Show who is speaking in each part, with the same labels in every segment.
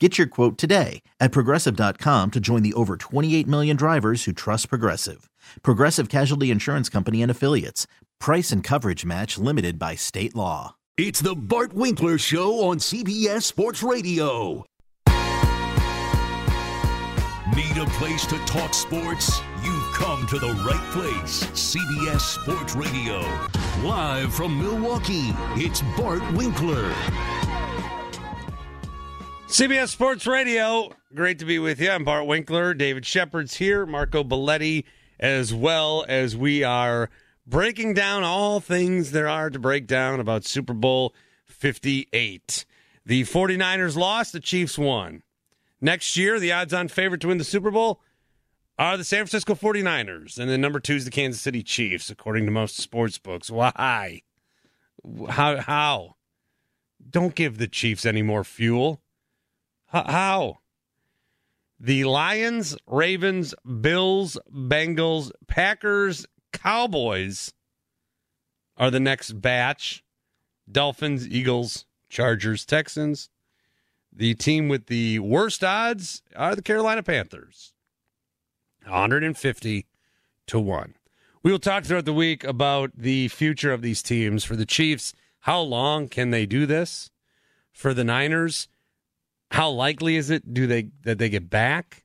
Speaker 1: Get your quote today at progressive.com to join the over 28 million drivers who trust Progressive. Progressive Casualty Insurance Company and Affiliates. Price and coverage match limited by state law.
Speaker 2: It's the Bart Winkler Show on CBS Sports Radio. Need a place to talk sports? You've come to the right place. CBS Sports Radio. Live from Milwaukee, it's Bart Winkler.
Speaker 3: CBS Sports Radio. Great to be with you. I'm Bart Winkler. David Shepard's here. Marco Belletti, as well as we are breaking down all things there are to break down about Super Bowl 58. The 49ers lost, the Chiefs won. Next year, the odds on favorite to win the Super Bowl are the San Francisco 49ers. And then number two is the Kansas City Chiefs, according to most sports books. Why? How? How? Don't give the Chiefs any more fuel. How? The Lions, Ravens, Bills, Bengals, Packers, Cowboys are the next batch. Dolphins, Eagles, Chargers, Texans. The team with the worst odds are the Carolina Panthers. 150 to 1. We will talk throughout the week about the future of these teams. For the Chiefs, how long can they do this? For the Niners, how likely is it do they that they get back?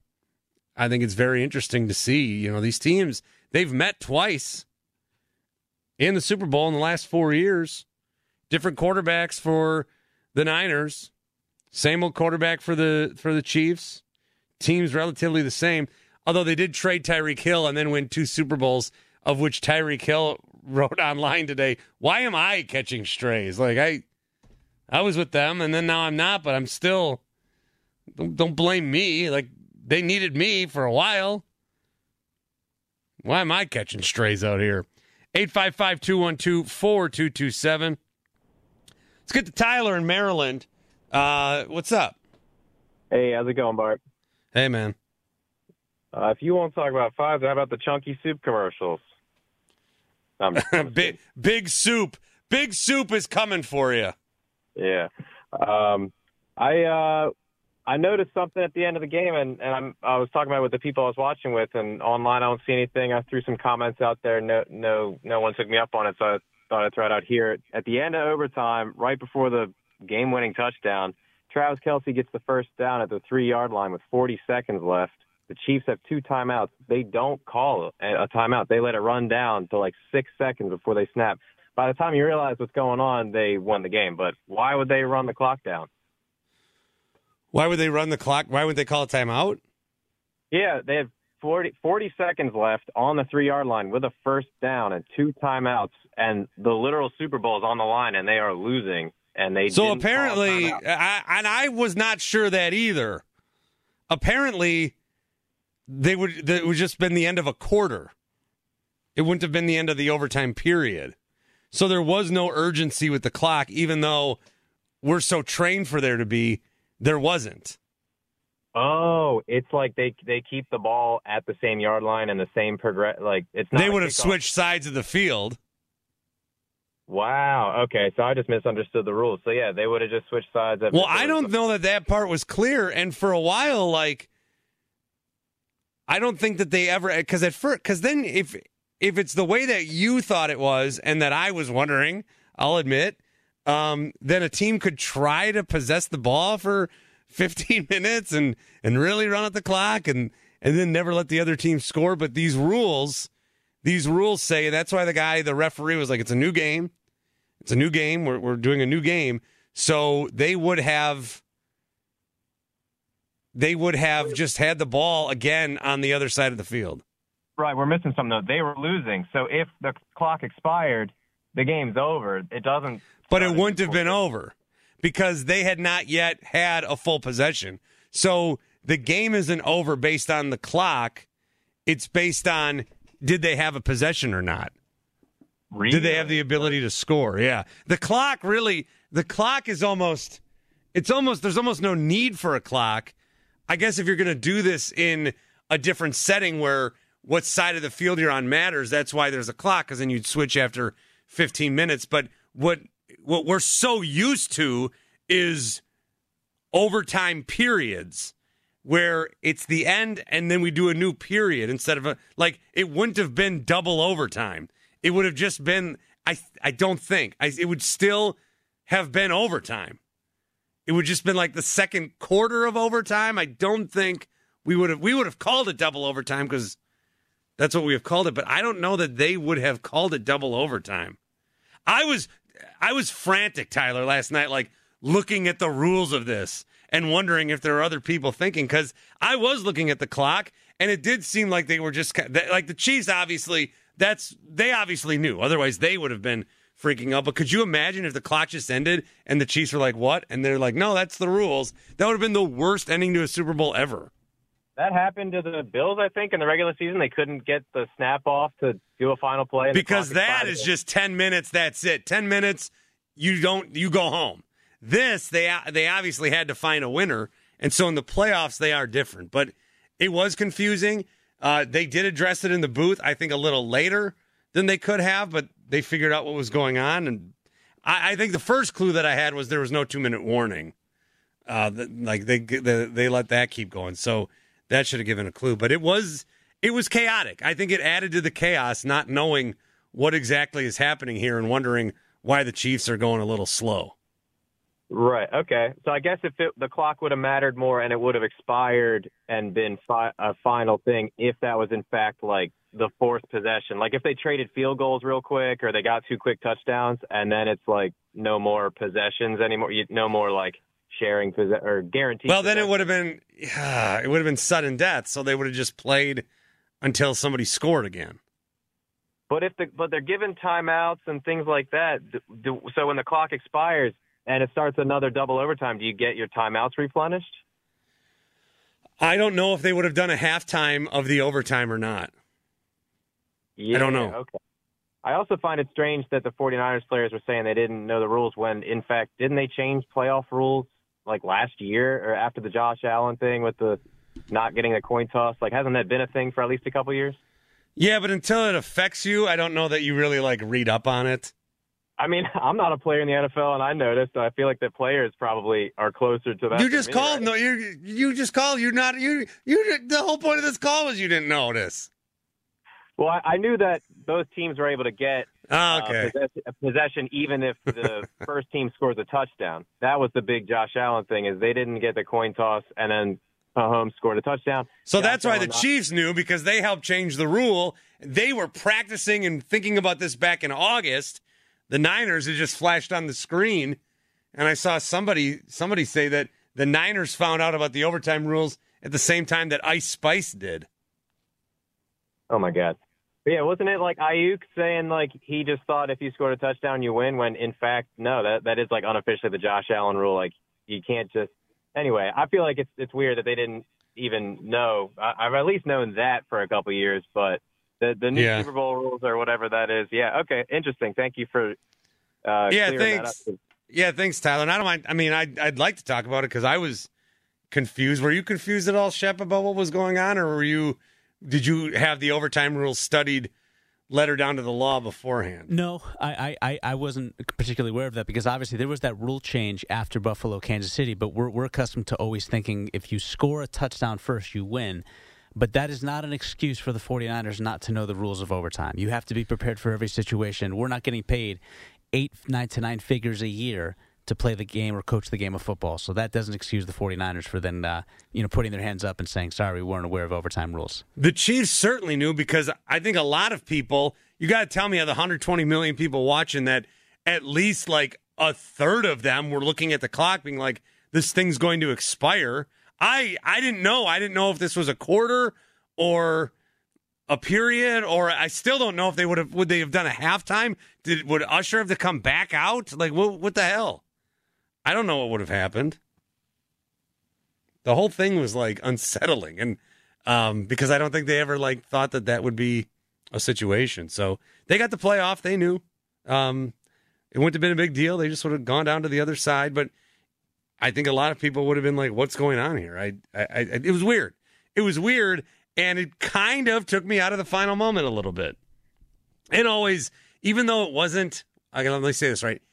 Speaker 3: I think it's very interesting to see. You know, these teams they've met twice in the Super Bowl in the last four years. Different quarterbacks for the Niners. Same old quarterback for the for the Chiefs. Teams relatively the same. Although they did trade Tyreek Hill and then win two Super Bowls, of which Tyreek Hill wrote online today, "Why am I catching strays? Like I, I was with them and then now I'm not, but I'm still don't, don't blame me. Like they needed me for a while. Why am I catching strays out here? 855 212 4227. Let's get to Tyler in Maryland. Uh, what's up?
Speaker 4: Hey, how's it going, Bart?
Speaker 3: Hey, man.
Speaker 4: Uh, if you want to talk about fives, how about the chunky soup commercials?
Speaker 3: big, big soup. Big soup is coming for you.
Speaker 4: Yeah. Um, I uh, I noticed something at the end of the game, and, and I'm, I was talking about it with the people I was watching with, and online I don't see anything. I threw some comments out there. No, no, no one took me up on it, so I thought I'd throw it out here. At the end of overtime, right before the game-winning touchdown, Travis Kelce gets the first down at the three-yard line with 40 seconds left. The Chiefs have two timeouts. They don't call a timeout. They let it run down to like six seconds before they snap. By the time you realize what's going on, they won the game. But why would they run the clock down?
Speaker 3: Why would they run the clock? Why would they call a timeout?
Speaker 4: Yeah, they have 40, 40 seconds left on the three yard line with a first down and two timeouts, and the literal Super Bowl is on the line, and they are losing. And they
Speaker 3: so apparently, I, and I was not sure that either. Apparently, they would it would just been the end of a quarter. It wouldn't have been the end of the overtime period. So there was no urgency with the clock, even though we're so trained for there to be. There wasn't.
Speaker 4: Oh, it's like they they keep the ball at the same yard line and the same progress. Like it's
Speaker 3: they would have switched sides of the field.
Speaker 4: Wow. Okay, so I just misunderstood the rules. So yeah, they would have just switched sides.
Speaker 3: Well, I don't know that that part was clear, and for a while, like I don't think that they ever because at first because then if if it's the way that you thought it was and that I was wondering, I'll admit um, then a team could try to possess the ball for 15 minutes and and really run at the clock and and then never let the other team score. But these rules, these rules say that's why the guy, the referee, was like, "It's a new game. It's a new game. We're we're doing a new game." So they would have they would have just had the ball again on the other side of the field.
Speaker 4: Right, we're missing something though. They were losing, so if the clock expired, the game's over. It doesn't.
Speaker 3: But it wouldn't have been over because they had not yet had a full possession. So the game isn't over based on the clock. It's based on did they have a possession or not?
Speaker 4: Really?
Speaker 3: Did they have the ability to score? Yeah. The clock really the clock is almost it's almost there's almost no need for a clock. I guess if you're going to do this in a different setting where what side of the field you're on matters, that's why there's a clock cuz then you'd switch after 15 minutes, but what what we're so used to is overtime periods where it's the end and then we do a new period instead of a like it wouldn't have been double overtime. It would have just been I I don't think I, it would still have been overtime. It would just been like the second quarter of overtime. I don't think we would have we would have called it double overtime because that's what we have called it. But I don't know that they would have called it double overtime. I was I was frantic, Tyler, last night, like looking at the rules of this and wondering if there are other people thinking because I was looking at the clock and it did seem like they were just like the Chiefs. Obviously, that's they obviously knew. Otherwise, they would have been freaking out. But could you imagine if the clock just ended and the Chiefs were like, "What?" and they're like, "No, that's the rules." That would have been the worst ending to a Super Bowl ever.
Speaker 4: That happened to the Bills, I think, in the regular season. They couldn't get the snap off to do a final play
Speaker 3: because that is just ten minutes. That's it. Ten minutes. You don't. You go home. This they they obviously had to find a winner, and so in the playoffs they are different. But it was confusing. Uh, they did address it in the booth, I think, a little later than they could have, but they figured out what was going on. And I, I think the first clue that I had was there was no two minute warning. Uh, like they, they they let that keep going, so that should have given a clue. But it was it was chaotic. I think it added to the chaos, not knowing what exactly is happening here and wondering why the Chiefs are going a little slow.
Speaker 4: Right. Okay. So I guess if it, the clock would have mattered more and it would have expired and been fi- a final thing, if that was in fact like the fourth possession, like if they traded field goals real quick or they got two quick touchdowns and then it's like no more possessions anymore, you, no more like sharing or guaranteed.
Speaker 3: Well, then it would have been yeah, it would have been sudden death. So they would have just played until somebody scored again.
Speaker 4: But if the but they're given timeouts and things like that, so when the clock expires and it starts another double overtime, do you get your timeouts replenished?
Speaker 3: I don't know if they would have done a halftime of the overtime or not.
Speaker 4: Yeah,
Speaker 3: I don't know.
Speaker 4: Okay. I also find it strange that the 49ers players were saying they didn't know the rules when, in fact, didn't they change playoff rules like last year or after the Josh Allen thing with the not getting a coin toss? Like, hasn't that been a thing for at least a couple years?
Speaker 3: Yeah, but until it affects you, I don't know that you really like read up on it.
Speaker 4: I mean, I'm not a player in the NFL, and I noticed. I feel like the players probably are closer to that.
Speaker 3: You just
Speaker 4: me,
Speaker 3: called.
Speaker 4: right?
Speaker 3: No, you you just called. You're not. You you. The whole point of this call was you didn't notice.
Speaker 4: Well, I, I knew that those teams were able to get
Speaker 3: oh, okay.
Speaker 4: uh, possession, possession even if the first team scores a touchdown. That was the big Josh Allen thing is they didn't get the coin toss and then Mahomes scored a touchdown.
Speaker 3: So
Speaker 4: Josh
Speaker 3: that's why
Speaker 4: Allen
Speaker 3: the
Speaker 4: not-
Speaker 3: Chiefs knew because they helped change the rule. They were practicing and thinking about this back in August. The Niners had just flashed on the screen, and I saw somebody somebody say that the Niners found out about the overtime rules at the same time that Ice Spice did.
Speaker 4: Oh my God. Yeah, wasn't it like Aiyuk saying like he just thought if you scored a touchdown you win when in fact no that that is like unofficially the Josh Allen rule like you can't just anyway I feel like it's it's weird that they didn't even know I, I've at least known that for a couple of years but the the new
Speaker 3: Yeah.
Speaker 4: Super Bowl rules or whatever that is yeah okay interesting thank you for uh,
Speaker 3: Yeah, thanks.
Speaker 4: up.
Speaker 3: Yeah, thanks, Tyler. And I don't mind. I mean, I'd, I'd like to talk about it because I was confused. Were you confused at all, Shep, about what was going on, or were you? Did you have the overtime rules studied, letter down to the law beforehand?
Speaker 5: No, I, I, I- wasn't particularly aware of that because obviously there was that rule change after Buffalo, Kansas City. But we're we're accustomed to always thinking if you score a touchdown first, you win. But that is not an excuse for the 49ers not to know the rules of overtime. You have to be prepared for every situation. We're not getting paid eight, nine to nine figures a year to play the game or coach the game of football. So that doesn't excuse the 49ers for then, uh, you know, putting their hands up and saying, sorry, we weren't aware of overtime rules.
Speaker 3: The Chiefs certainly knew because I think a lot of people, you got to tell me of the 120 million people watching that at least like a third of them were looking at the clock being like, this thing's going to expire. I I didn't know. I didn't know if this was a quarter or a period, or I still don't know if they would have would they have done a halftime? Did would Usher have to come back out? Like what what the hell? I don't know what would have happened. The whole thing was like unsettling, and um, because I don't think they ever like thought that that would be a situation. So they got the playoff. They knew um, it wouldn't have been a big deal. They just would have gone down to the other side. But I think a lot of people would have been like, "What's going on here?" I, I, I it was weird. It was weird, and it kind of took me out of the final moment a little bit. And always, even though it wasn't, I can let me say this right,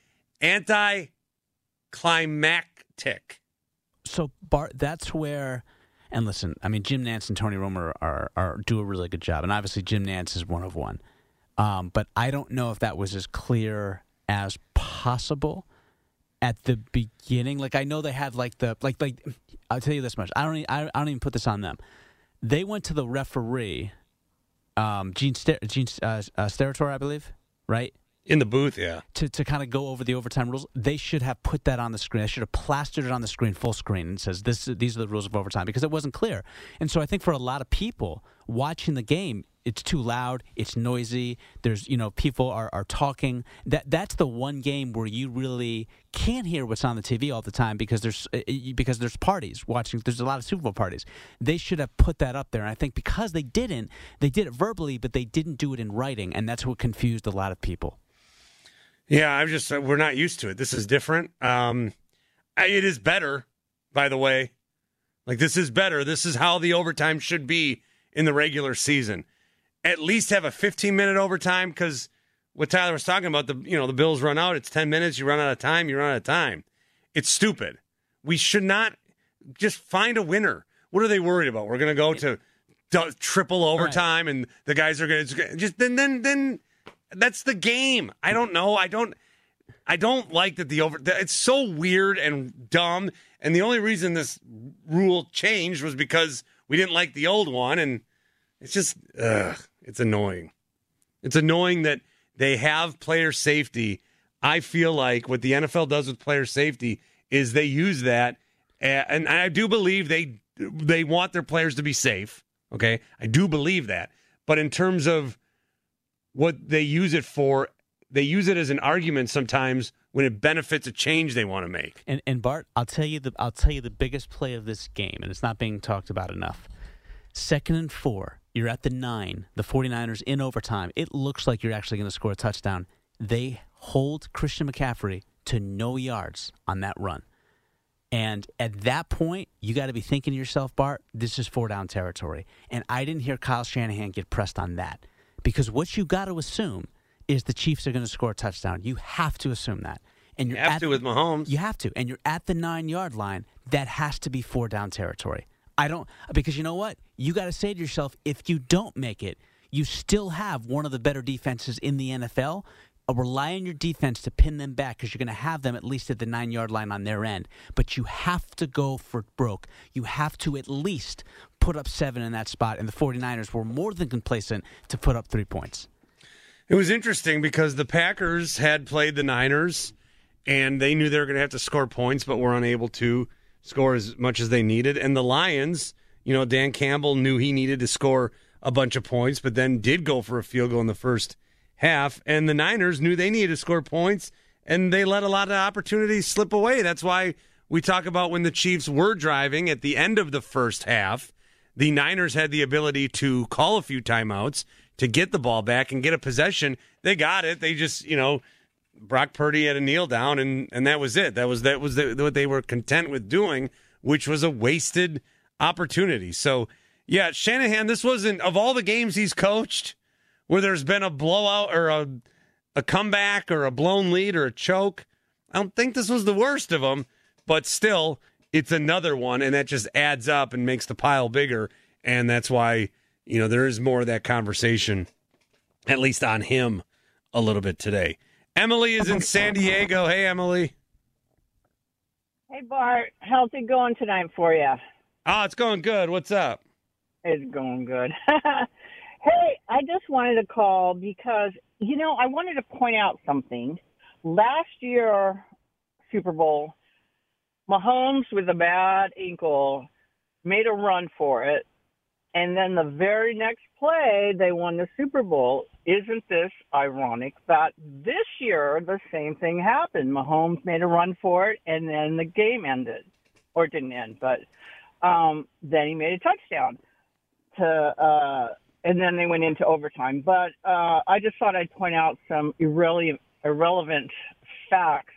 Speaker 3: anti-climactic.
Speaker 5: So Bart, that's where. And listen, I mean, Jim Nantz and Tony Romo are, are do a really good job, and obviously Jim Nantz is one of one. Um, but I don't know if that was as clear as possible at the beginning. Like I know they had like the like like I'll tell you this much. I don't I, I don't even put this on them. They went to the referee, um, Gene Ster- Gene uh, uh, Steratore, I believe, right?
Speaker 3: In the booth, yeah.
Speaker 5: To to kind of go over the overtime rules, they should have put that on the screen. They should have plastered it on the screen, full screen, and says this these are the rules of overtime because it wasn't clear. And so I think for a lot of people watching the game, it's too loud, it's noisy. There's you know people are, are talking. That that's the one game where you really can't hear what's on the TV all the time because there's uh, because there's parties watching. There's a lot of Super Bowl parties. They should have put that up there, and I think because they didn't, they did it verbally, but they didn't do it in writing, and that's what confused a lot of people.
Speaker 3: Yeah, I'm just uh, we're not used to it. This is different. Um, it is better, by the way. Like this is better. This is how the overtime should be in the regular season. At least have a 15 minute overtime because what Tyler was talking about, the you know the Bills run out. It's 10 minutes. You run out of time. You run out of time. It's stupid. We should not just find a winner. What are they worried about? We're going to go to triple overtime, right. and the guys are going to just then then then that's the game. I don't know. I don't. I don't like that the over. It's so weird and dumb. And the only reason this rule changed was because we didn't like the old one, and it's just, ugh, it's annoying. It's annoying that they have player safety. I feel like what the NFL does with player safety is they use that, and I do believe they they want their players to be safe. Okay, I do believe that. But in terms of what they use it for. They use it as an argument sometimes when it benefits a change they want to make.
Speaker 5: And and Bart, I'll tell you the I'll tell you the biggest play of this game, and it's not being talked about enough. Second and four, you're at the nine, the 49ers in overtime. It looks like you're actually going to score a touchdown. They hold Christian McCaffrey to no yards on that run. And at that point, you got to be thinking to yourself, Bart, this is four down territory. And I didn't hear Kyle Shanahan get pressed on that because what you got to assume is the Chiefs are going to score a touchdown. You have to assume that.
Speaker 3: And you have at, to with Mahomes.
Speaker 5: You have to, and you're at the nine yard line. That has to be four down territory. I don't because you know what you got to say to yourself: if you don't make it, you still have one of the better defenses in the NFL. Rely on your defense to pin them back because you're going to have them at least at the nine yard line on their end. But you have to go for broke. You have to at least put up seven in that spot, and the 49ers were more than complacent to put up three points.
Speaker 3: It was interesting because the Packers had played the Niners, and they knew they were going to have to score points, but were unable to score as much as they needed. And the Lions, you know, Dan Campbell knew he needed to score a bunch of points, but then did go for a field goal in the first half. And the Niners knew they needed to score points, and they let a lot of opportunities slip away. That's why we talk about when the Chiefs were driving at the end of the first half, the Niners had the ability to call a few timeouts to get the ball back and get a possession. They got it. They just, you know, Brock Purdy had a kneel down, and and that was it. That was that was the, what they were content with doing, which was a wasted opportunity. So yeah, Shanahan. This wasn't of all the games he's coached where there's been a blowout or a a comeback or a blown lead or a choke. I don't think this was the worst of them, but still, it's another one, and that just adds up and makes the pile bigger. And that's why you know there is more of that conversation, at least on him, a little bit today. Emily is in San Diego. Hey, Emily.
Speaker 6: Hey Bart, how's it going tonight for you?
Speaker 3: Oh, ah, it's going good. What's up?
Speaker 6: It's going good. hey, I just wanted to call because you know I wanted to point out something. Last year, Super Bowl, Mahomes with a bad ankle made a run for it, and then the very next play they won the Super Bowl. Isn't this ironic that this year the same thing happened? Mahomes made a run for it, and then the game ended, or didn't end, but um, then he made a touchdown to, uh, and then they went into overtime. But uh, I just thought I'd point out some irrelevant, irrelevant facts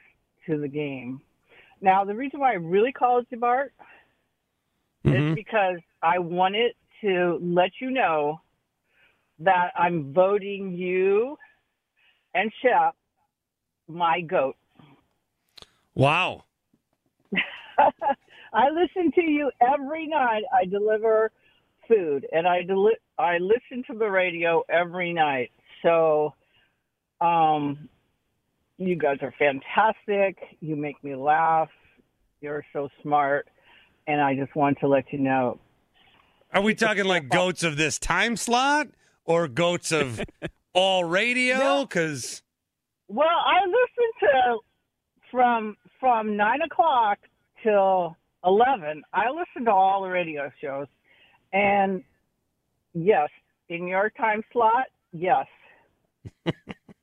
Speaker 6: to the game. Now, the reason why I really called you Bart
Speaker 3: Mhm.
Speaker 6: is because I wanted to let you know that I'm voting you and Shep my goat.
Speaker 3: Wow.
Speaker 6: I listen to you every night. I deliver food, and I deli- I listen to the radio every night. So, um, you guys are fantastic. You make me laugh. You're so smart, and I just want to let you know.
Speaker 3: Are we talking like goats of this time slot or goats of all radio?
Speaker 6: No.
Speaker 3: Because
Speaker 6: Well, I listen to from from nine o'clock till eleven. I listen to all the radio shows, and yes, in your time slot, yes.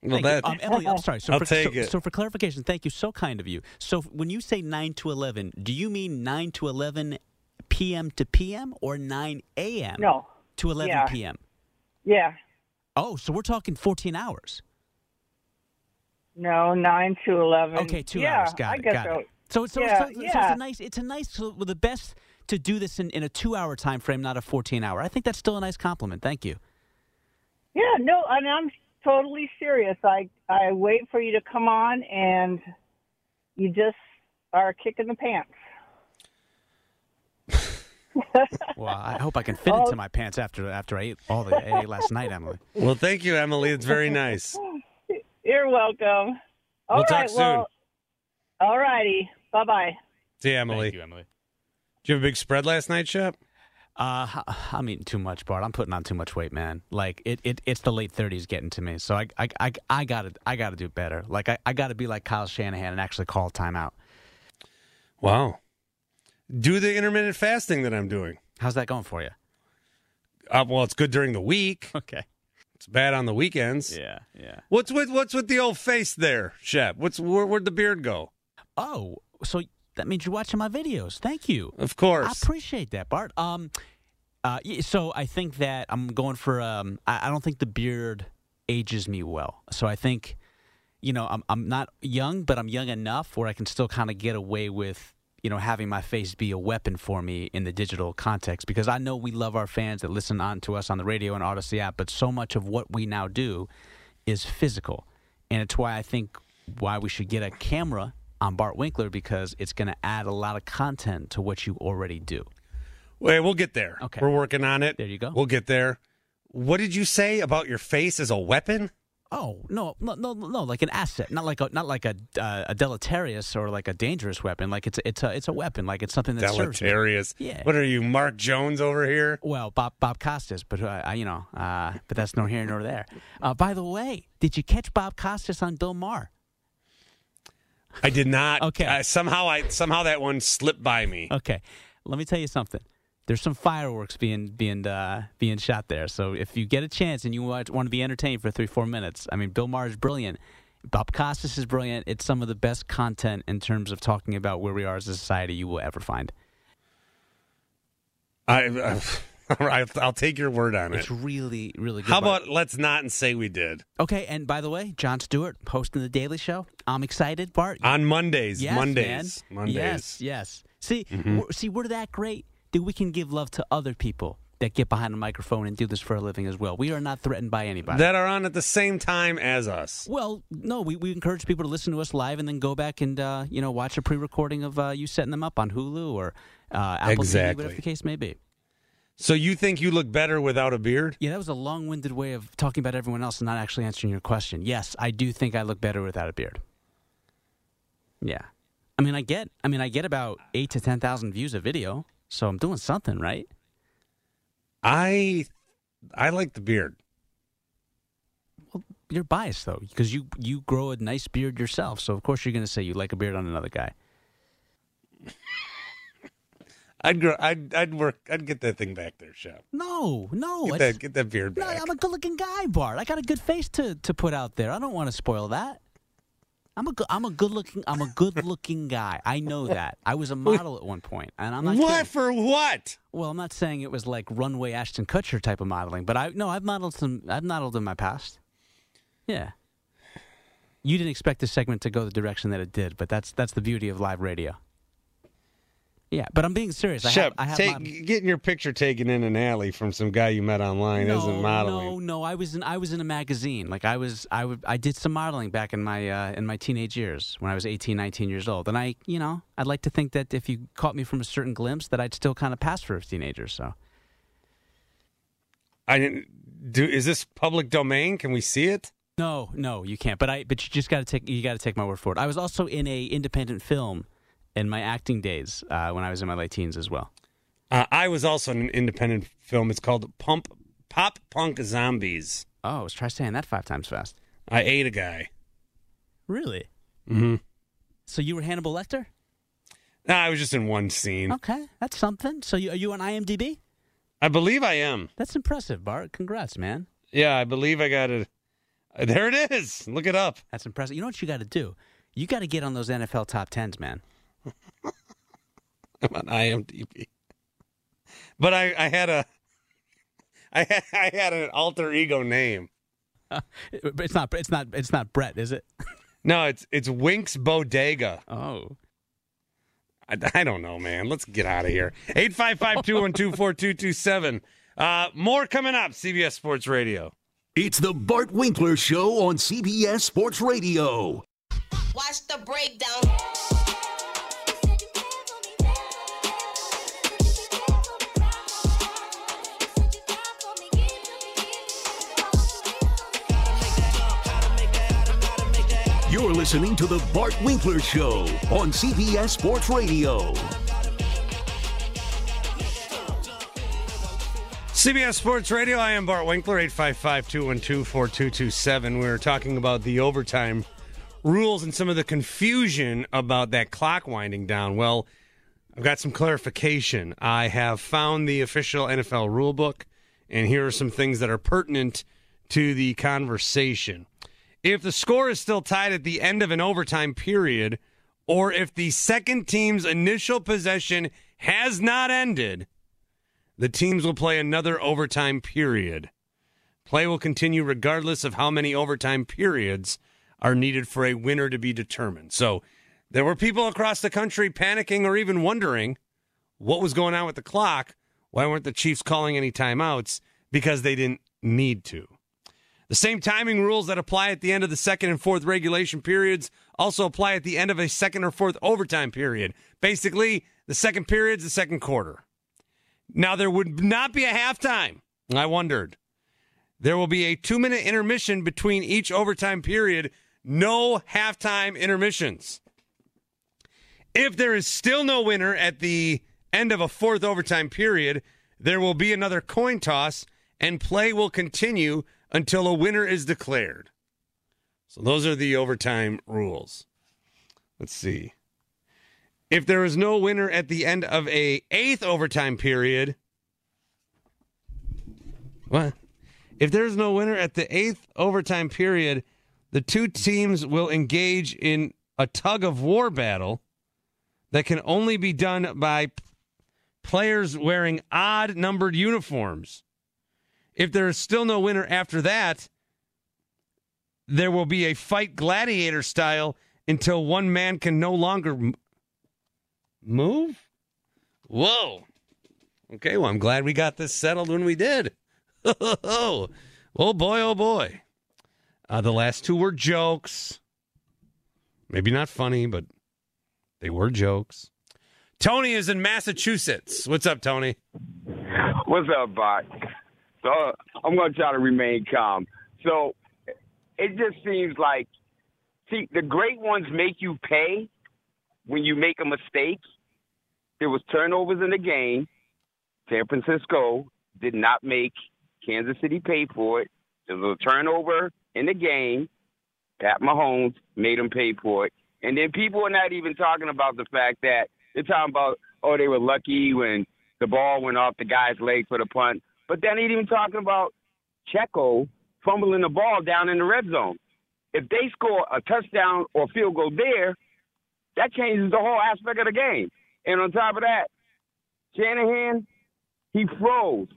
Speaker 3: well, that.
Speaker 5: Um, Emily, I'm sorry. So
Speaker 3: I'll
Speaker 5: for,
Speaker 3: take
Speaker 5: so,
Speaker 3: it.
Speaker 5: so for clarification, thank you. So kind of you. So when you say 9 to 11, do you mean 9 to 11 p.m. to p.m. or 9 a.m.
Speaker 6: No,
Speaker 5: to 11
Speaker 6: Yeah.
Speaker 5: p.m.?
Speaker 6: yeah,
Speaker 5: Oh, so we're talking 14 hours.
Speaker 6: no, nine to eleven.
Speaker 5: Okay, two
Speaker 6: yeah,
Speaker 5: hours. Got
Speaker 6: I
Speaker 5: it.
Speaker 6: guess
Speaker 5: got
Speaker 6: so.
Speaker 5: it. So, so,
Speaker 6: Yeah,
Speaker 5: so, so it's a nice. It's a nice. So well, the best to do this in, in a two-hour time frame, not a 14-hour. I think that's still a nice compliment. Thank you.
Speaker 6: Yeah, no, and I'm totally serious. I I wait for you to come on, and you just are kicking the pants.
Speaker 5: Well, I hope I can fit
Speaker 6: Oh.
Speaker 5: into my pants after after I ate all the I ate last night, Emily.
Speaker 3: well, thank you, Emily. It's very nice.
Speaker 6: You're welcome. All
Speaker 3: We'll talk soon.
Speaker 6: well, all righty. Bye bye.
Speaker 3: See you, Emily.
Speaker 5: Thank you, Emily.
Speaker 3: Did you have a big spread last night, Shep?
Speaker 5: Uh, I'm eating too much, Bart. I'm putting on too much weight, man. Like it, it it's the late 30s getting to me. So I, I, I, I gotta, I gotta do better. Like I, I gotta be like Kyle Shanahan and actually call timeout.
Speaker 3: Wow. Do the intermittent fasting that I'm doing.
Speaker 5: How's that going for you?
Speaker 3: Uh, well, it's good during the week.
Speaker 5: Okay.
Speaker 3: It's bad on the weekends.
Speaker 5: Yeah, yeah.
Speaker 3: What's with what's with the old face there, Shep? What's where, where'd the beard go?
Speaker 5: Oh, so that means you're watching my videos. Thank you.
Speaker 3: Of course.
Speaker 5: I appreciate that, Bart. Um, uh, so I think that I'm going for. Um, I, I don't think the beard ages me well. So I think, you know, I'm I'm not young, but I'm young enough where I can still kind of get away with, you know, having my face be a weapon for me in the digital context because I know we love our fans that listen on to us on the radio and Audacy app, but so much of what we now do is physical, and it's why I think why we should get a camera on Bart Winkler because it's going to add a lot of content to what you already do.
Speaker 3: Wait, we'll get there.
Speaker 5: Okay.
Speaker 3: We're working on it.
Speaker 5: There you go.
Speaker 3: We'll get there. What did you say about your face as a weapon?
Speaker 5: Oh no, no, no, no! Like an asset, not like a not like a uh, a deleterious or like a dangerous weapon. Like it's a, it's a it's a weapon. Like it's something that.
Speaker 3: Deleterious.
Speaker 5: Yeah.
Speaker 3: What are you, Mark Jones over here?
Speaker 5: Well, Bob Bob Costas, but uh, I- you know, uh, but that's no here nor there. Uh, by the way, did you catch Bob Costas on Bill Maher?
Speaker 3: I did not.
Speaker 5: Okay.
Speaker 3: Uh, somehow I somehow that one slipped by me.
Speaker 5: Okay, let me tell you something. There's some fireworks being being uh, being shot there. So if you get a chance and you want, want to be entertained for three four minutes, I mean, Bill Maher is brilliant. Bob Costas is brilliant. It's some of the best content in terms of talking about where we are as a society you will ever find.
Speaker 3: I, I'll take your word on it.
Speaker 5: It's really really good.
Speaker 3: How
Speaker 5: Bart.
Speaker 3: about let's not and say we did
Speaker 5: okay? And by the way, Jon Stewart hosting the Daily Show. I'm excited, Bart.
Speaker 3: on Mondays.
Speaker 5: Yes,
Speaker 3: Mondays.
Speaker 5: man.
Speaker 3: Mondays.
Speaker 5: Yes, yes. See,
Speaker 3: Mhm.
Speaker 5: we're, see, we're that great that we can give love to other people that get behind a microphone and do this for a living as well. We are not threatened by anybody.
Speaker 3: That are on at the same time as us.
Speaker 5: well, no, we, we encourage people to listen to us live and then go back and uh, you know watch a pre-recording of uh, you setting them up on Hulu or uh, Apple TV,
Speaker 3: Exactly.
Speaker 5: whatever the case may be.
Speaker 3: So you think you look better without a beard?
Speaker 5: Yeah, that was a long-winded way of talking about everyone else and not actually answering your question. Yes, I do think I look better without a beard. Yeah. I mean, I get. I mean, I get about eight to ten thousand views a video, so I'm doing something right.
Speaker 3: I I like the beard.
Speaker 5: Well, you're biased though, because you you grow a nice beard yourself, so of course you're going to say you like a beard on another guy.
Speaker 3: I'd grow. I'd I'd work. I'd get that thing back there, Shep.
Speaker 5: No, no,
Speaker 3: Get that get that beard
Speaker 5: no.
Speaker 3: back.
Speaker 5: I'm a good-looking guy, Bart. I got a good face to to put out there. I don't want to spoil that. I'm a good, I'm a good-looking I'm a good-looking guy. I know that. I was a model at one point, and I'm not
Speaker 3: what
Speaker 5: kidding.
Speaker 3: for what?
Speaker 5: Well, I'm not saying it was like runway Ashton Kutcher type of modeling, but I no, I've modeled some. I've modeled in my past. Yeah. You didn't expect this segment to go the direction that it did, but that's that's the beauty of live radio. Yeah, but I'm being serious. I
Speaker 3: Shep,
Speaker 5: have, I have
Speaker 3: take,
Speaker 5: my-
Speaker 3: getting your picture taken in an alley from some guy you met online
Speaker 5: no,
Speaker 3: isn't modeling.
Speaker 5: No, no, I was in I was in a magazine. Like I was I would I did some modeling back in my uh, in my teenage years when I was 18, 19 years old. And I, you know, I'd like to think that if you caught me from a certain glimpse that I'd still kind of pass for a teenager, so.
Speaker 3: I didn't do. Is this public domain? Can we see it?
Speaker 5: No, no, you can't. But I but you just got to take you got to take my word for it. I was also in a independent film in my acting days uh, when I was in my late teens as well.
Speaker 3: Uh, I was also in an independent film. It's called Pump Pop Punk Zombies.
Speaker 5: Oh, let's try saying that five times fast.
Speaker 3: I ate a guy.
Speaker 5: Really?
Speaker 3: Mm-hmm.
Speaker 5: So you were Hannibal Lecter?
Speaker 3: Nah, I was just in one scene.
Speaker 5: Okay, that's something. So you, are you on IMDb?
Speaker 3: I believe I am.
Speaker 5: That's impressive, Bart. Congrats, man.
Speaker 3: Yeah, I believe I got it. There it is. Look it up.
Speaker 5: That's impressive. You know what you got to do? You got to get on those NFL top tens, man.
Speaker 3: I'm on IMDb. But I, I had a, I had, I had an alter ego name.
Speaker 5: It's not. It's not. It's not Brett, is it?
Speaker 3: No, it's it's Winks Bodega.
Speaker 5: Oh.
Speaker 3: I, I don't know, man. Let's get out of here. 855-212-4227. Uh, more coming up. CBS Sports Radio.
Speaker 2: It's the Bart Winkler Show on CBS Sports Radio.
Speaker 7: Watch the breakdown.
Speaker 2: Listening to the Bart Winkler Show on CBS Sports Radio.
Speaker 3: CBS Sports Radio. I am Bart Winkler, 855-212-4227. We were talking about the overtime rules and some of the confusion about that clock winding down. Well, I've got some clarification. I have found the official NFL rule book, and here are some things that are pertinent to the conversation. If the score is still tied at the end of an overtime period, or if the second team's initial possession has not ended, the teams will play another overtime period. Play will continue regardless of how many overtime periods are needed for a winner to be determined. So there were people across the country panicking or even wondering what was going on with the clock. Why weren't the Chiefs calling any timeouts? Because they didn't need to. The same timing rules that apply at the end of the second and fourth regulation periods also apply at the end of a second or fourth overtime period. Basically, the second period's the second quarter. Now, there would not be a halftime. I wondered. There will be a two minute intermission between each overtime period, no halftime intermissions. If there is still no winner at the end of a fourth overtime period, there will be another coin toss and play will continue until a winner is declared. So those are the overtime rules. Let's see. If there is no winner at the end of a eighth overtime period, what? If there's no winner at the eighth overtime period, the two teams will engage in a tug of war battle that can only be done by players wearing odd numbered uniforms. If there is still no winner after that, there will be a fight gladiator style until one man can no longer m- move. Whoa. Okay, well, I'm glad we got this settled when we did. oh boy, oh boy. Uh, the last two were jokes. Maybe not funny, but they were jokes. Tony is in Massachusetts. What's up, Tony?
Speaker 8: What's up, Bart? So I'm going to try to remain calm. So it just seems like, see, the great ones make you pay, when you make a mistake, there was turnovers in the game. San Francisco did not make Kansas City pay for it. There was a turnover in the game. Pat Mahomes made them pay for it. And then people are not even talking about the fact that they're talking about, oh, they were lucky when the ball went off the guy's leg for the punt. But they're not even talking about Checo fumbling the ball down in the red zone. If they score a touchdown or field goal there, that changes the whole aspect of the game. And on top of that, Shanahan, he froze.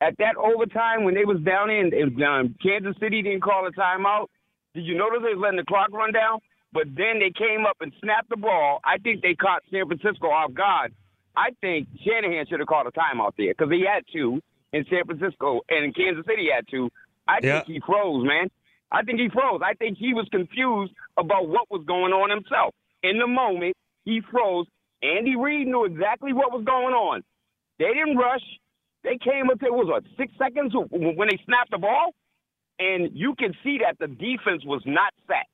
Speaker 8: At that overtime when they was down in, in um, Kansas City didn't call a timeout. Did you notice they was letting the clock run down? But then they came up and snapped the ball. I think they caught San Francisco off guard. I think Shanahan should have called a timeout there because he had to in San Francisco and in Kansas City he had to. I
Speaker 3: Yeah.
Speaker 8: think he froze, man. I think he froze. I think he was confused about what was going on himself. In the moment, he froze. Andy Reid knew exactly what was going on. They didn't rush. They came up there, was what, six seconds when they snapped the ball? And you can see that the defense was not set.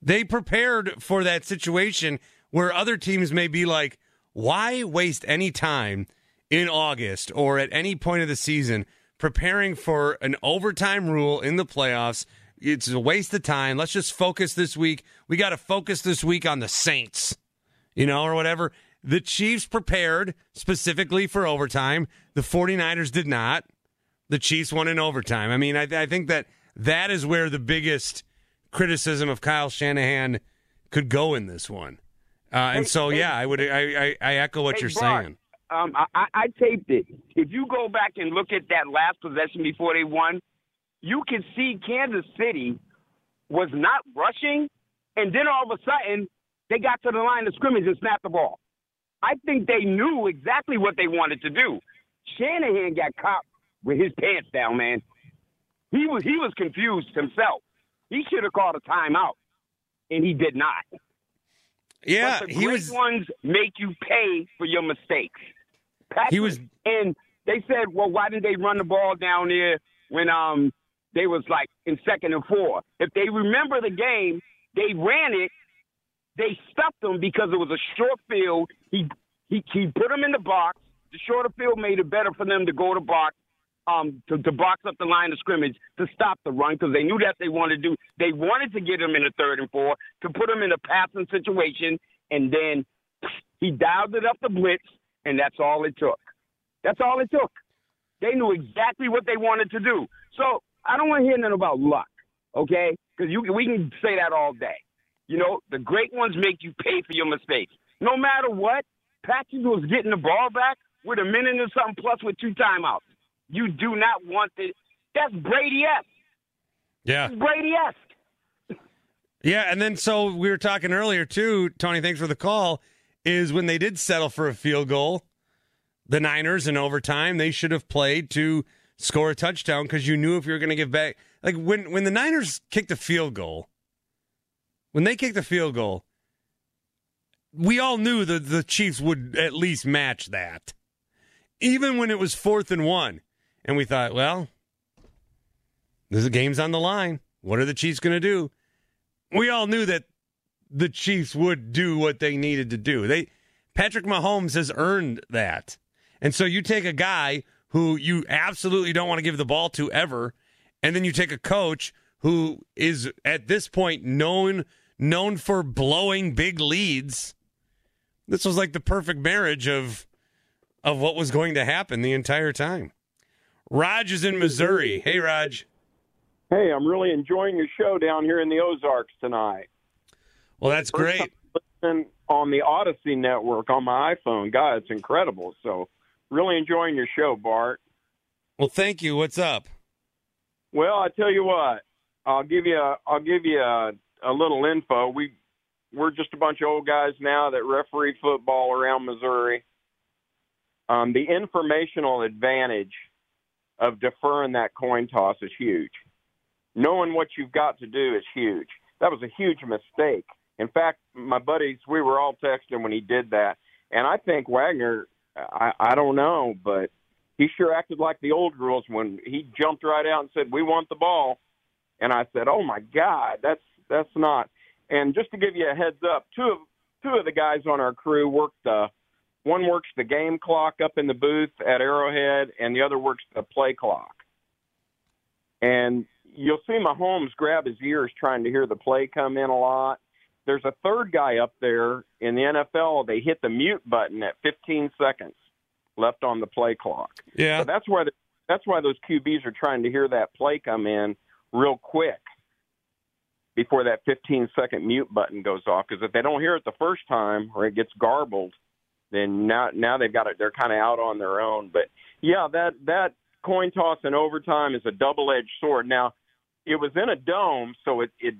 Speaker 3: They prepared for that situation where other teams may be like, why waste any time in August or at any point of the season preparing for an overtime rule in the playoffs? It's a waste of time. Let's just focus this week. We got to focus this week on the Saints, you know, or whatever. The Chiefs prepared specifically for overtime. The 49ers did not. The Chiefs won in overtime. I mean, I, I think that that is where the biggest criticism of Kyle Shanahan could go in this one. Uh, and
Speaker 8: Hey,
Speaker 3: so,
Speaker 8: hey,
Speaker 3: yeah, I would I, I, I echo what
Speaker 8: Hey,
Speaker 3: you're
Speaker 8: Bart,
Speaker 3: saying.
Speaker 8: Um, I, I- I taped it. If you go back and look at that last possession before they won, you can see Kansas City was not rushing, and then all of a sudden they got to the line of scrimmage and snapped the ball. I think they knew exactly what they wanted to do. Shanahan got caught with his pants down, man. He was he was confused himself. He should have called a timeout, and he did not.
Speaker 3: Yeah,
Speaker 8: but the
Speaker 3: he
Speaker 8: great
Speaker 3: was.
Speaker 8: ones make you pay for your mistakes. Patrick,
Speaker 3: He was-
Speaker 8: and they said, well, why did they run the ball down there when um they was like in second and four? If they remember the game, they ran it. They stuffed them because it was a short field. He he he put them in the box. The shorter field made it better for them to go to box, um, to, to box up the line of scrimmage to stop the run because they knew that they wanted to do. They wanted to get him in a third and four to put him in a passing situation, and then he dialed it up the blitz, and that's all it took. That's all it took. They knew exactly what they wanted to do. So I don't want to hear nothing about luck, okay? Because we can say that all day. You know, the great ones make you pay for your mistakes. No matter what, Patrick was getting the ball back with a minute or something plus with two timeouts. You do not want the that's Brady esque.
Speaker 3: Yeah.
Speaker 8: Brady esque.
Speaker 3: Yeah, and then so we were talking earlier too, Tony, thanks for the call, is when they did settle for a field goal, the Niners in overtime, they should have played to score a touchdown because you knew if you were going to give back like when when the Niners kicked a field goal, when they kicked a field goal, we all knew that the Chiefs would at least match that. Even when it was fourth and one. And we thought, well, this game's on the line. What are the Chiefs going to do? we all knew that the Chiefs would do what they needed to do. They Patrick Mahomes has earned that. And so you take a guy who you absolutely don't want to give the ball to ever, and then you take a coach who is at this point known known for blowing big leads. This was like the perfect marriage of of what was going to happen the entire time. Raj is in Missouri. Hey Raj.
Speaker 9: Hey, I'm really enjoying your show down here in the Ozarks tonight.
Speaker 3: Well, that's
Speaker 9: First
Speaker 3: great.
Speaker 9: on the Audacy network on my iPhone. God, it's incredible. So, really enjoying your show, Bart.
Speaker 3: Well, thank you. What's up?
Speaker 9: Well, I tell you what, I'll give you a, I'll give you a, a little info. We we're just a bunch of old guys now that referee football around Missouri. Um, the informational advantage of deferring that coin toss is huge. Knowing what you've got to do is huge. That was a huge mistake. In fact, my buddies, we were all texting when he did that, and I think Wagner. I, I don't know, but he sure acted like the old rules when he jumped right out and said, "We want the ball," and I said, "Oh my God, that's that's not." And just to give you a heads up, two of two of the guys on our crew worked the one works the game clock up in the booth at Arrowhead, and the other works the play clock. And you'll see Mahomes grab his ears trying to hear the play come in a lot. There's a third guy up there in the NFL. They hit the mute button at 15 seconds left on the play clock.
Speaker 3: Yeah.
Speaker 9: So that's why the, that's why those QBs are trying to hear that play come in real quick before that 15 second mute button goes off. Because if they don't hear it the first time or it gets garbled, then now now they've got it. They're kind of out on their own. But yeah, that that coin toss in overtime is a double edged sword. Now it was in a dome, so it, it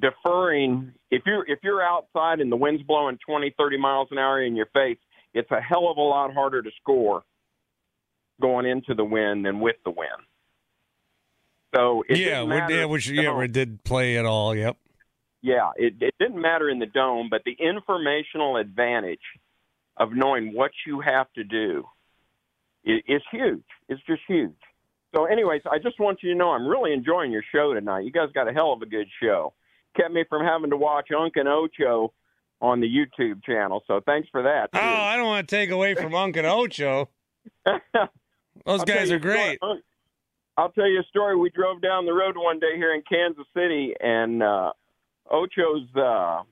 Speaker 9: deferring if you're if you're outside and the wind's blowing 20 30 miles an hour in your face it's a hell of a lot harder to score going into the wind than with the wind so it
Speaker 3: yeah, we, yeah, which yeah, we did play at all. Yep.
Speaker 9: yeah it, it didn't matter in the dome but the informational advantage of knowing what you have to do is, is huge it's just huge so anyways i just want you to know i'm really enjoying your show tonight you guys got a hell of a good show kept me from having to watch Unk and Ocho on the YouTube channel. So thanks for that.
Speaker 3: Oh, I don't want to take away from Unk and Ocho. Those guys are
Speaker 9: story.
Speaker 3: great.
Speaker 9: I'll tell you a story. We drove down the road one day here in Kansas City, and uh, Ocho's uh,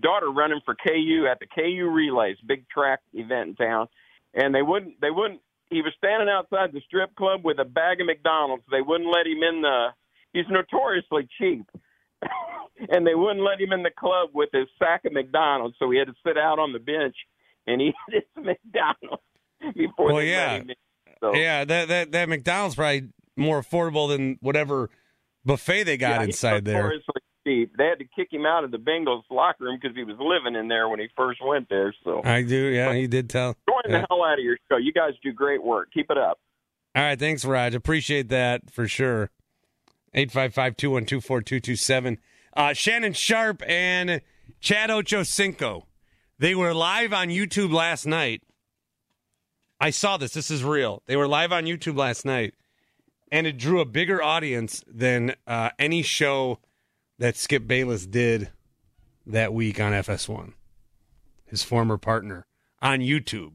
Speaker 9: daughter running for KU at the KU Relays, big track event in town, and they wouldn't. They wouldn't. He was standing outside the strip club with a bag of McDonald's. They wouldn't let him in the. He's notoriously cheap. and they wouldn't let him in the club with his sack of McDonald's, so he had to sit out on the bench and eat his McDonald's before
Speaker 3: Well,
Speaker 9: they
Speaker 3: yeah.
Speaker 9: let him in. So,
Speaker 3: Yeah, that that that McDonald's probably more affordable than whatever buffet they got
Speaker 9: yeah,
Speaker 3: inside there.
Speaker 9: notoriously They had to kick him out of the Bengals locker room because he was living in there when he first went there. So,
Speaker 3: I do. Yeah, he did tell.
Speaker 9: enjoying
Speaker 3: Yeah.
Speaker 9: the hell out of your show. You guys do great work. Keep it up.
Speaker 3: All right, thanks, Raj. Appreciate that for sure. 855-212-4227. Uh, Shannon Sharpe and Chad Ochocinco. They were live on YouTube last night. I saw this. This is real. They were live on YouTube last night, and it drew a bigger audience than uh, any show that Skip Bayless did that week on FS1. His former partner on YouTube,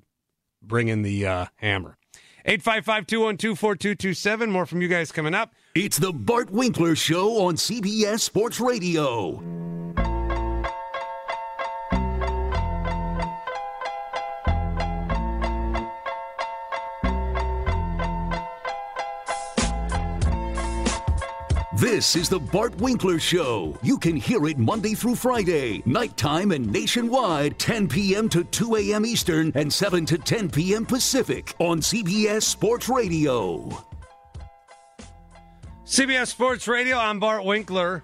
Speaker 3: bringing the uh, hammer. 855 212 4227. More from you guys coming up.
Speaker 2: It's the Bart Winkler Show on CBS Sports Radio. This is the Bart Winkler Show. You can hear it Monday through Friday, nighttime and nationwide, 10 p.m. to 2 a.m. Eastern and 7 to 10 p.m. Pacific on CBS Sports Radio.
Speaker 3: CBS Sports Radio, I'm Bart Winkler.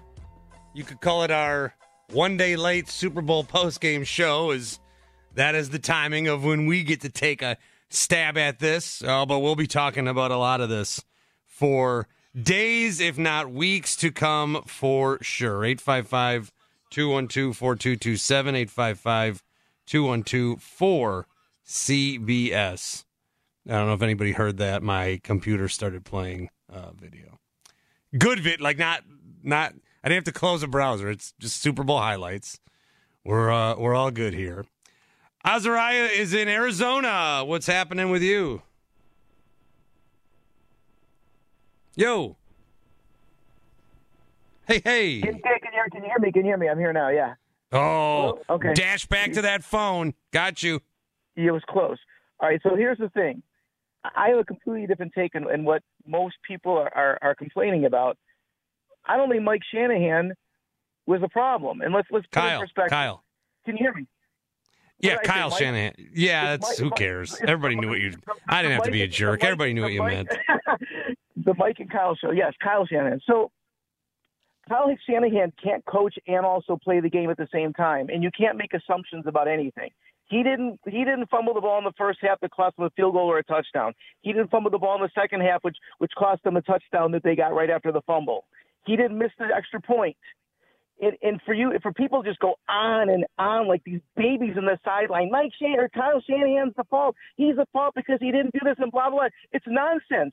Speaker 3: You could call it our one day late Super Bowl postgame show, is that is the timing of when we get to take a stab at this. Uh, but we'll be talking about a lot of this for days, if not weeks to come for sure. 855 212 4227, 855 212 4CBS. I don't know if anybody heard that. My computer started playing uh, video. Good vid, like not not. I didn't have to close a browser. It's just Super Bowl highlights. We're uh, we're all good here. Azariah is in Arizona. What's happening with you? Yo. Hey, hey.
Speaker 10: Can, can, you hear, can you hear me? Can you hear me? I'm here now. Yeah.
Speaker 3: Oh, oh,
Speaker 10: Okay.
Speaker 3: dash back to that phone. Got you.
Speaker 10: It was close. All right. So here's the thing. I have a completely different take on, on what most people are, are, are complaining about. I don't think Mike Shanahan was a problem. And let's let's put it in
Speaker 3: Kyle.
Speaker 10: perspective.
Speaker 3: Kyle.
Speaker 10: Can you hear me?
Speaker 3: Yeah,
Speaker 10: What did I say,
Speaker 3: Kyle
Speaker 10: Mike?
Speaker 3: Shanahan. Yeah, that's
Speaker 10: Mike-
Speaker 3: who cares. Everybody knew what you. I didn't have to be a jerk. Everybody knew what you meant.
Speaker 10: the Mike and Kyle show. Yes, Kyle Shanahan. So Kyle Shanahan can't coach and also play the game at the same time, and you can't make assumptions about anything. He didn't. He didn't fumble the ball in the first half that cost him a field goal or a touchdown. He didn't fumble the ball in the second half, which which cost them a touchdown that they got right after the fumble. He didn't miss the extra point. And, and for you, for people just go on and on like these babies in the sideline, Mike Shanahan or Kyle Shanahan's the fault. He's the fault because he didn't do this and blah blah. blah. It's nonsense.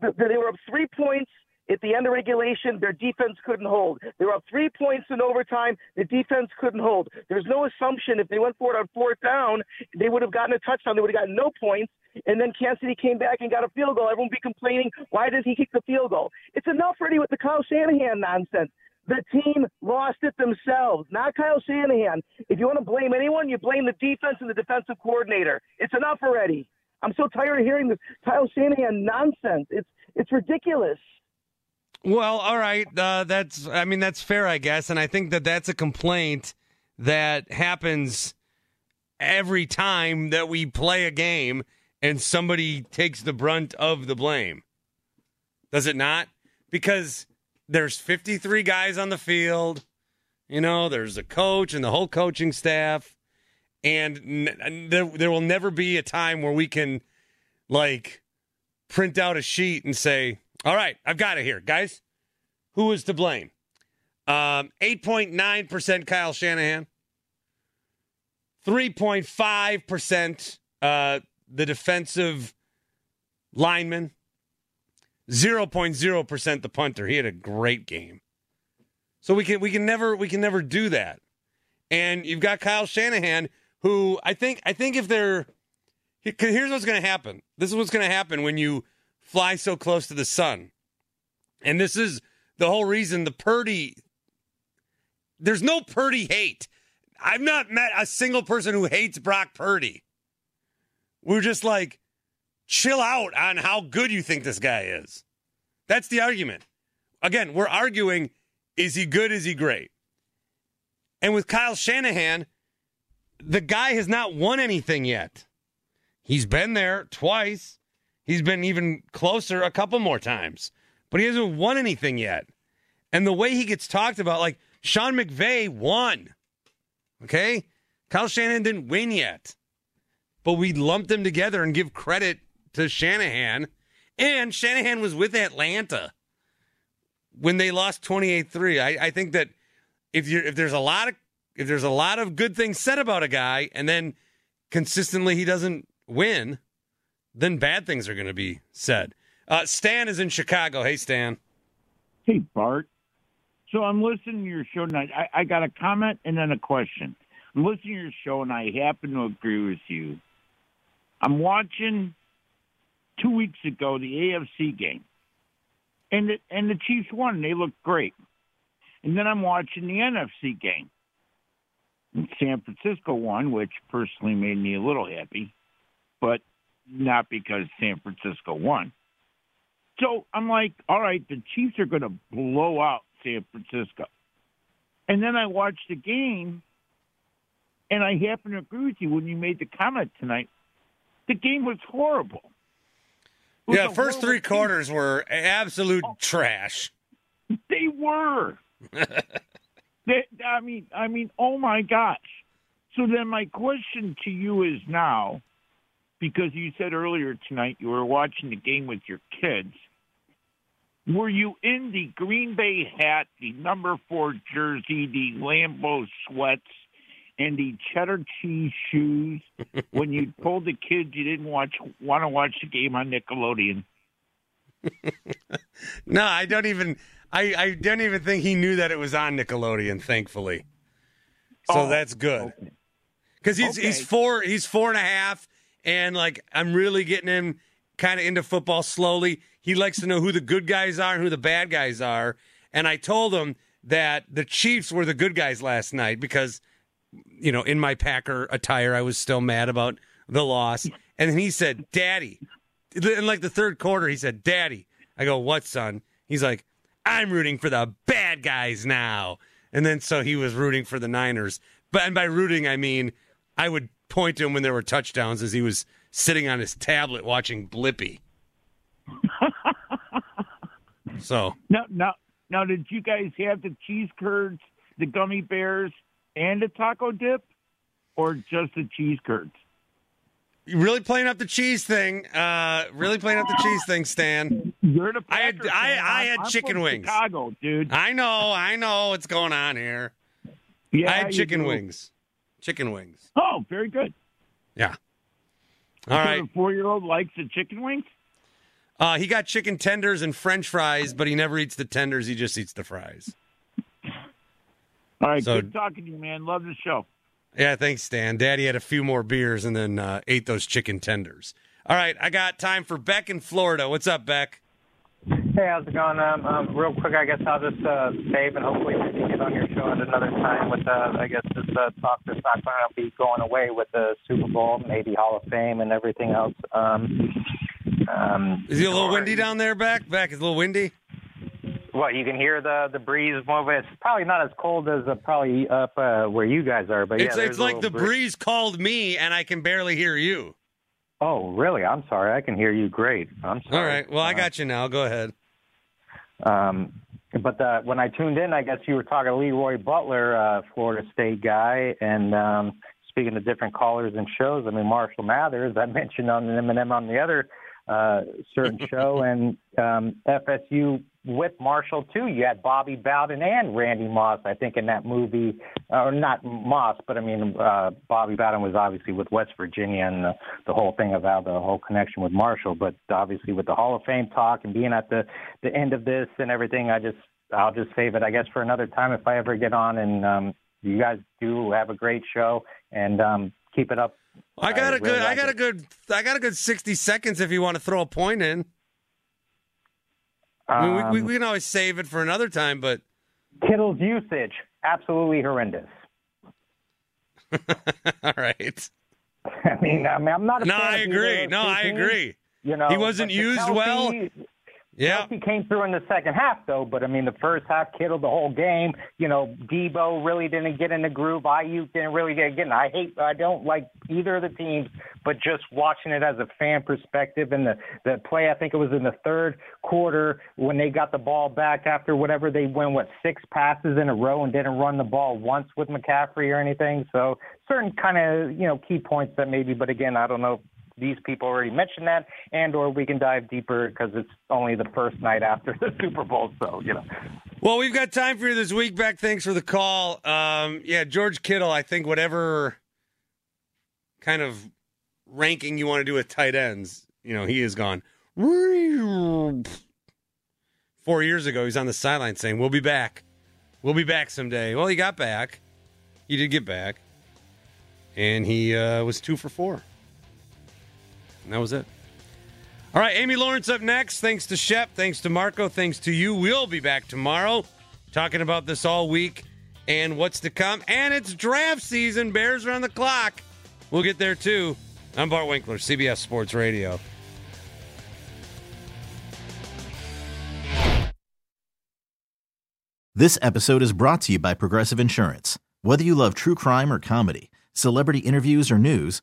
Speaker 10: They were up three points At the end of regulation, their defense couldn't hold. They were up three points in overtime. The defense couldn't hold. There's no assumption if they went for it on fourth down, they would have gotten a touchdown. They would have gotten no points. And then Kansas City came back and got a field goal. Everyone would be complaining, why did he kick the field goal? It's enough already with the Kyle Shanahan nonsense. The team lost it themselves, not Kyle Shanahan. If you want to blame anyone, you blame the defense and the defensive coordinator. It's enough already. I'm so tired of hearing this Kyle Shanahan nonsense. It's it's ridiculous.
Speaker 3: Well, all right. Uh, that's, I mean, that's fair, I guess. And I think that that's a complaint that happens every time that we play a game and somebody takes the brunt of the blame. Does it not? Because there's 53 guys on the field. You know, there's a coach and the whole coaching staff. And n- there, there will never be a time where we can, like, print out a sheet and say, all right, I've got it here, guys. Who is to blame? Um, 8.9% Kyle Shanahan. 3.5% uh, the defensive lineman. 0.0% the punter. He had a great game. So we can we can never we can never do that. And you've got Kyle Shanahan who I think I think if they're here's what's going to happen. This is what's going to happen when you fly so close to the sun. And this is the whole reason the Purdy there's no Purdy hate. I've not met a single person who hates Brock Purdy. We're just like, chill out on how good you think this guy is. That's the argument. Again, we're arguing is he good? Is he great? And with Kyle Shanahan, the guy has not won anything yet. He's been there twice. He's been even closer a couple more times, but he hasn't won anything yet. And the way he gets talked about, like Sean McVay won. Okay? Kyle Shanahan didn't win yet. But we lump them together and give credit to Shanahan. And Shanahan was with Atlanta when they lost 28-3. I, I think that if you if there's a lot of if there's a lot of good things said about a guy and then consistently he doesn't win, then bad things are going to be said. Uh, Stan is in Chicago. Hey, Stan.
Speaker 11: Hey, Bart. So I'm listening to your show tonight. I, I got a comment and then a question. I'm listening to your show and I happen to agree with you. I'm watching two weeks ago the AFC game, and the, and the Chiefs won. They looked great. And then I'm watching the NFC game. San Francisco won, which personally made me a little happy, but not because San Francisco won. So I'm like, all right, the Chiefs are going to blow out San Francisco. And then I watched the game, and I happen to agree with you when you made the comment tonight. The game was horrible. Was
Speaker 3: Yeah, first three
Speaker 11: game.
Speaker 3: quarters were absolute oh. trash.
Speaker 11: They were. They, I mean, I mean, oh my gosh. So then my question to you is now, because you said earlier tonight you were watching the game with your kids. Were you in the Green Bay hat, the number four jersey, the Lambeau sweats, and the cheddar cheese shoes when you told the kids you didn't watch want to watch the game on Nickelodeon?
Speaker 3: No, I don't even. I, I don't even think he knew that it was on Nickelodeon. Thankfully, so
Speaker 11: Oh,
Speaker 3: that's good. Because he's he's
Speaker 11: Okay.
Speaker 3: four. He's four and a half, and like I'm really getting him kind of into football slowly. He likes to know who the good guys are and who the bad guys are. And I told him that the Chiefs were the good guys last night because, you know, in my Packer attire, I was still mad about the loss. And then he said, "Daddy," in like the third quarter, he said, "Daddy." I go, "What, son?" He's like, "I'm rooting for the bad guys now." And then so he was rooting for the Niners. But and by rooting, I mean I would point to him when there were touchdowns as he was sitting on his tablet watching Blippi. so
Speaker 11: Now, now, now, did you guys have the cheese curds, the gummy bears, and the taco dip, or just the cheese curds?
Speaker 3: Really playing up the cheese thing. Uh, really playing up the cheese thing, Stan.
Speaker 11: You're the
Speaker 3: I had I. I had
Speaker 11: I'm
Speaker 3: chicken wings.
Speaker 11: Chicago, dude.
Speaker 3: I know, I know what's going on here.
Speaker 11: Yeah,
Speaker 3: I had chicken
Speaker 11: do.
Speaker 3: wings. Chicken wings.
Speaker 11: Oh, very good.
Speaker 3: Yeah. All right.
Speaker 11: the four-year-old likes the chicken wings.
Speaker 3: Uh, he got chicken tenders and French fries, but he never eats the tenders. He just eats the fries.
Speaker 11: All right,
Speaker 3: So-
Speaker 11: good talking to you, man. Love the show.
Speaker 3: Yeah, thanks, Stan. Daddy had a few more beers and then uh, ate those chicken tenders. All right, I got time for Beck in Florida. What's up, Beck?
Speaker 12: Hey, how's it going? Um, um, real quick, I guess I'll just uh, save and hopefully we can get on your show at another time with, uh, I guess, this uh, talk that's not going to be going away with the Super Bowl, maybe Hall of Fame and everything else. Um, um,
Speaker 3: Is it a little windy down there, Beck? Beck, is a little windy?
Speaker 12: What you can hear the the breeze moving. It's probably not as cold as uh, probably up uh, where you guys are, but yeah,
Speaker 3: it's like the breeze called me and I can barely hear you.
Speaker 12: Oh, really? I'm sorry. I can hear you great. I'm sorry.
Speaker 3: All right, well, I got you now. Go ahead.
Speaker 12: Um, but uh, when I tuned in, I guess you were talking to LeRoy Butler, uh, Florida State guy, and um, speaking to different callers and shows. I mean, Marshall Mathers, I mentioned on the Eminem on the other uh, certain show, and um, FSU with Marshall too. You had Bobby Bowden and Randy Moss, I think, in that movie, or not Moss, but I mean, uh, Bobby Bowden was obviously with West Virginia and the, the whole thing about the whole connection with Marshall. But obviously, with the Hall of Fame talk and being at the the end of this and everything, I just I'll just save it, I guess, for another time if I ever get on. And um, you guys do have a great show, and um, keep it up.
Speaker 3: I got a
Speaker 12: really
Speaker 3: good. I got
Speaker 12: it.
Speaker 3: a good. I got a good sixty seconds if you want to throw a point in. I mean, we, we,
Speaker 12: Um,
Speaker 3: we can always save it for another time, but
Speaker 12: Kittle's usage absolutely horrendous.
Speaker 3: all right.
Speaker 12: I mean, I mean, I'm not. A
Speaker 3: No, I agree. No, I agree.
Speaker 12: You know,
Speaker 3: He wasn't used
Speaker 12: Kelce-
Speaker 3: well. Yeah.
Speaker 12: Kelce came through in the second half, though. But I mean, the first half, Kittle the whole game. You know, Deebo really didn't get in the groove. Aiyuk didn't really get in. I hate. I don't like either of the teams, but just watching it as a fan perspective and the the play. I think it was in the third quarter when they got the ball back after whatever they went what six passes in a row and didn't run the ball once with McCaffrey or anything. So certain kind of you know key points that maybe. But again, I don't know these people already mentioned that, and or we can dive deeper because it's only the first night after the Super Bowl. So you know,
Speaker 3: Well, we've got time for you this week, Beck. Thanks for the call. Um, yeah, George Kittle. I think whatever kind of ranking you want to do with tight ends, you know, he is gone. Four years ago, he's on the sideline saying, "We'll be back. We'll be back someday." Well, he got back. He did get back, and he uh, was two for four. And that was it. All right, Amy Lawrence up next. Thanks to Shep. Thanks to Marco. Thanks to you. We'll be back tomorrow talking about this all week and what's to come. And it's draft season. Bears are on the clock. We'll get there too. I'm Bart Winkler, CBS Sports Radio.
Speaker 1: This episode is brought to you by Progressive Insurance. Whether you love true crime or comedy, celebrity interviews or news,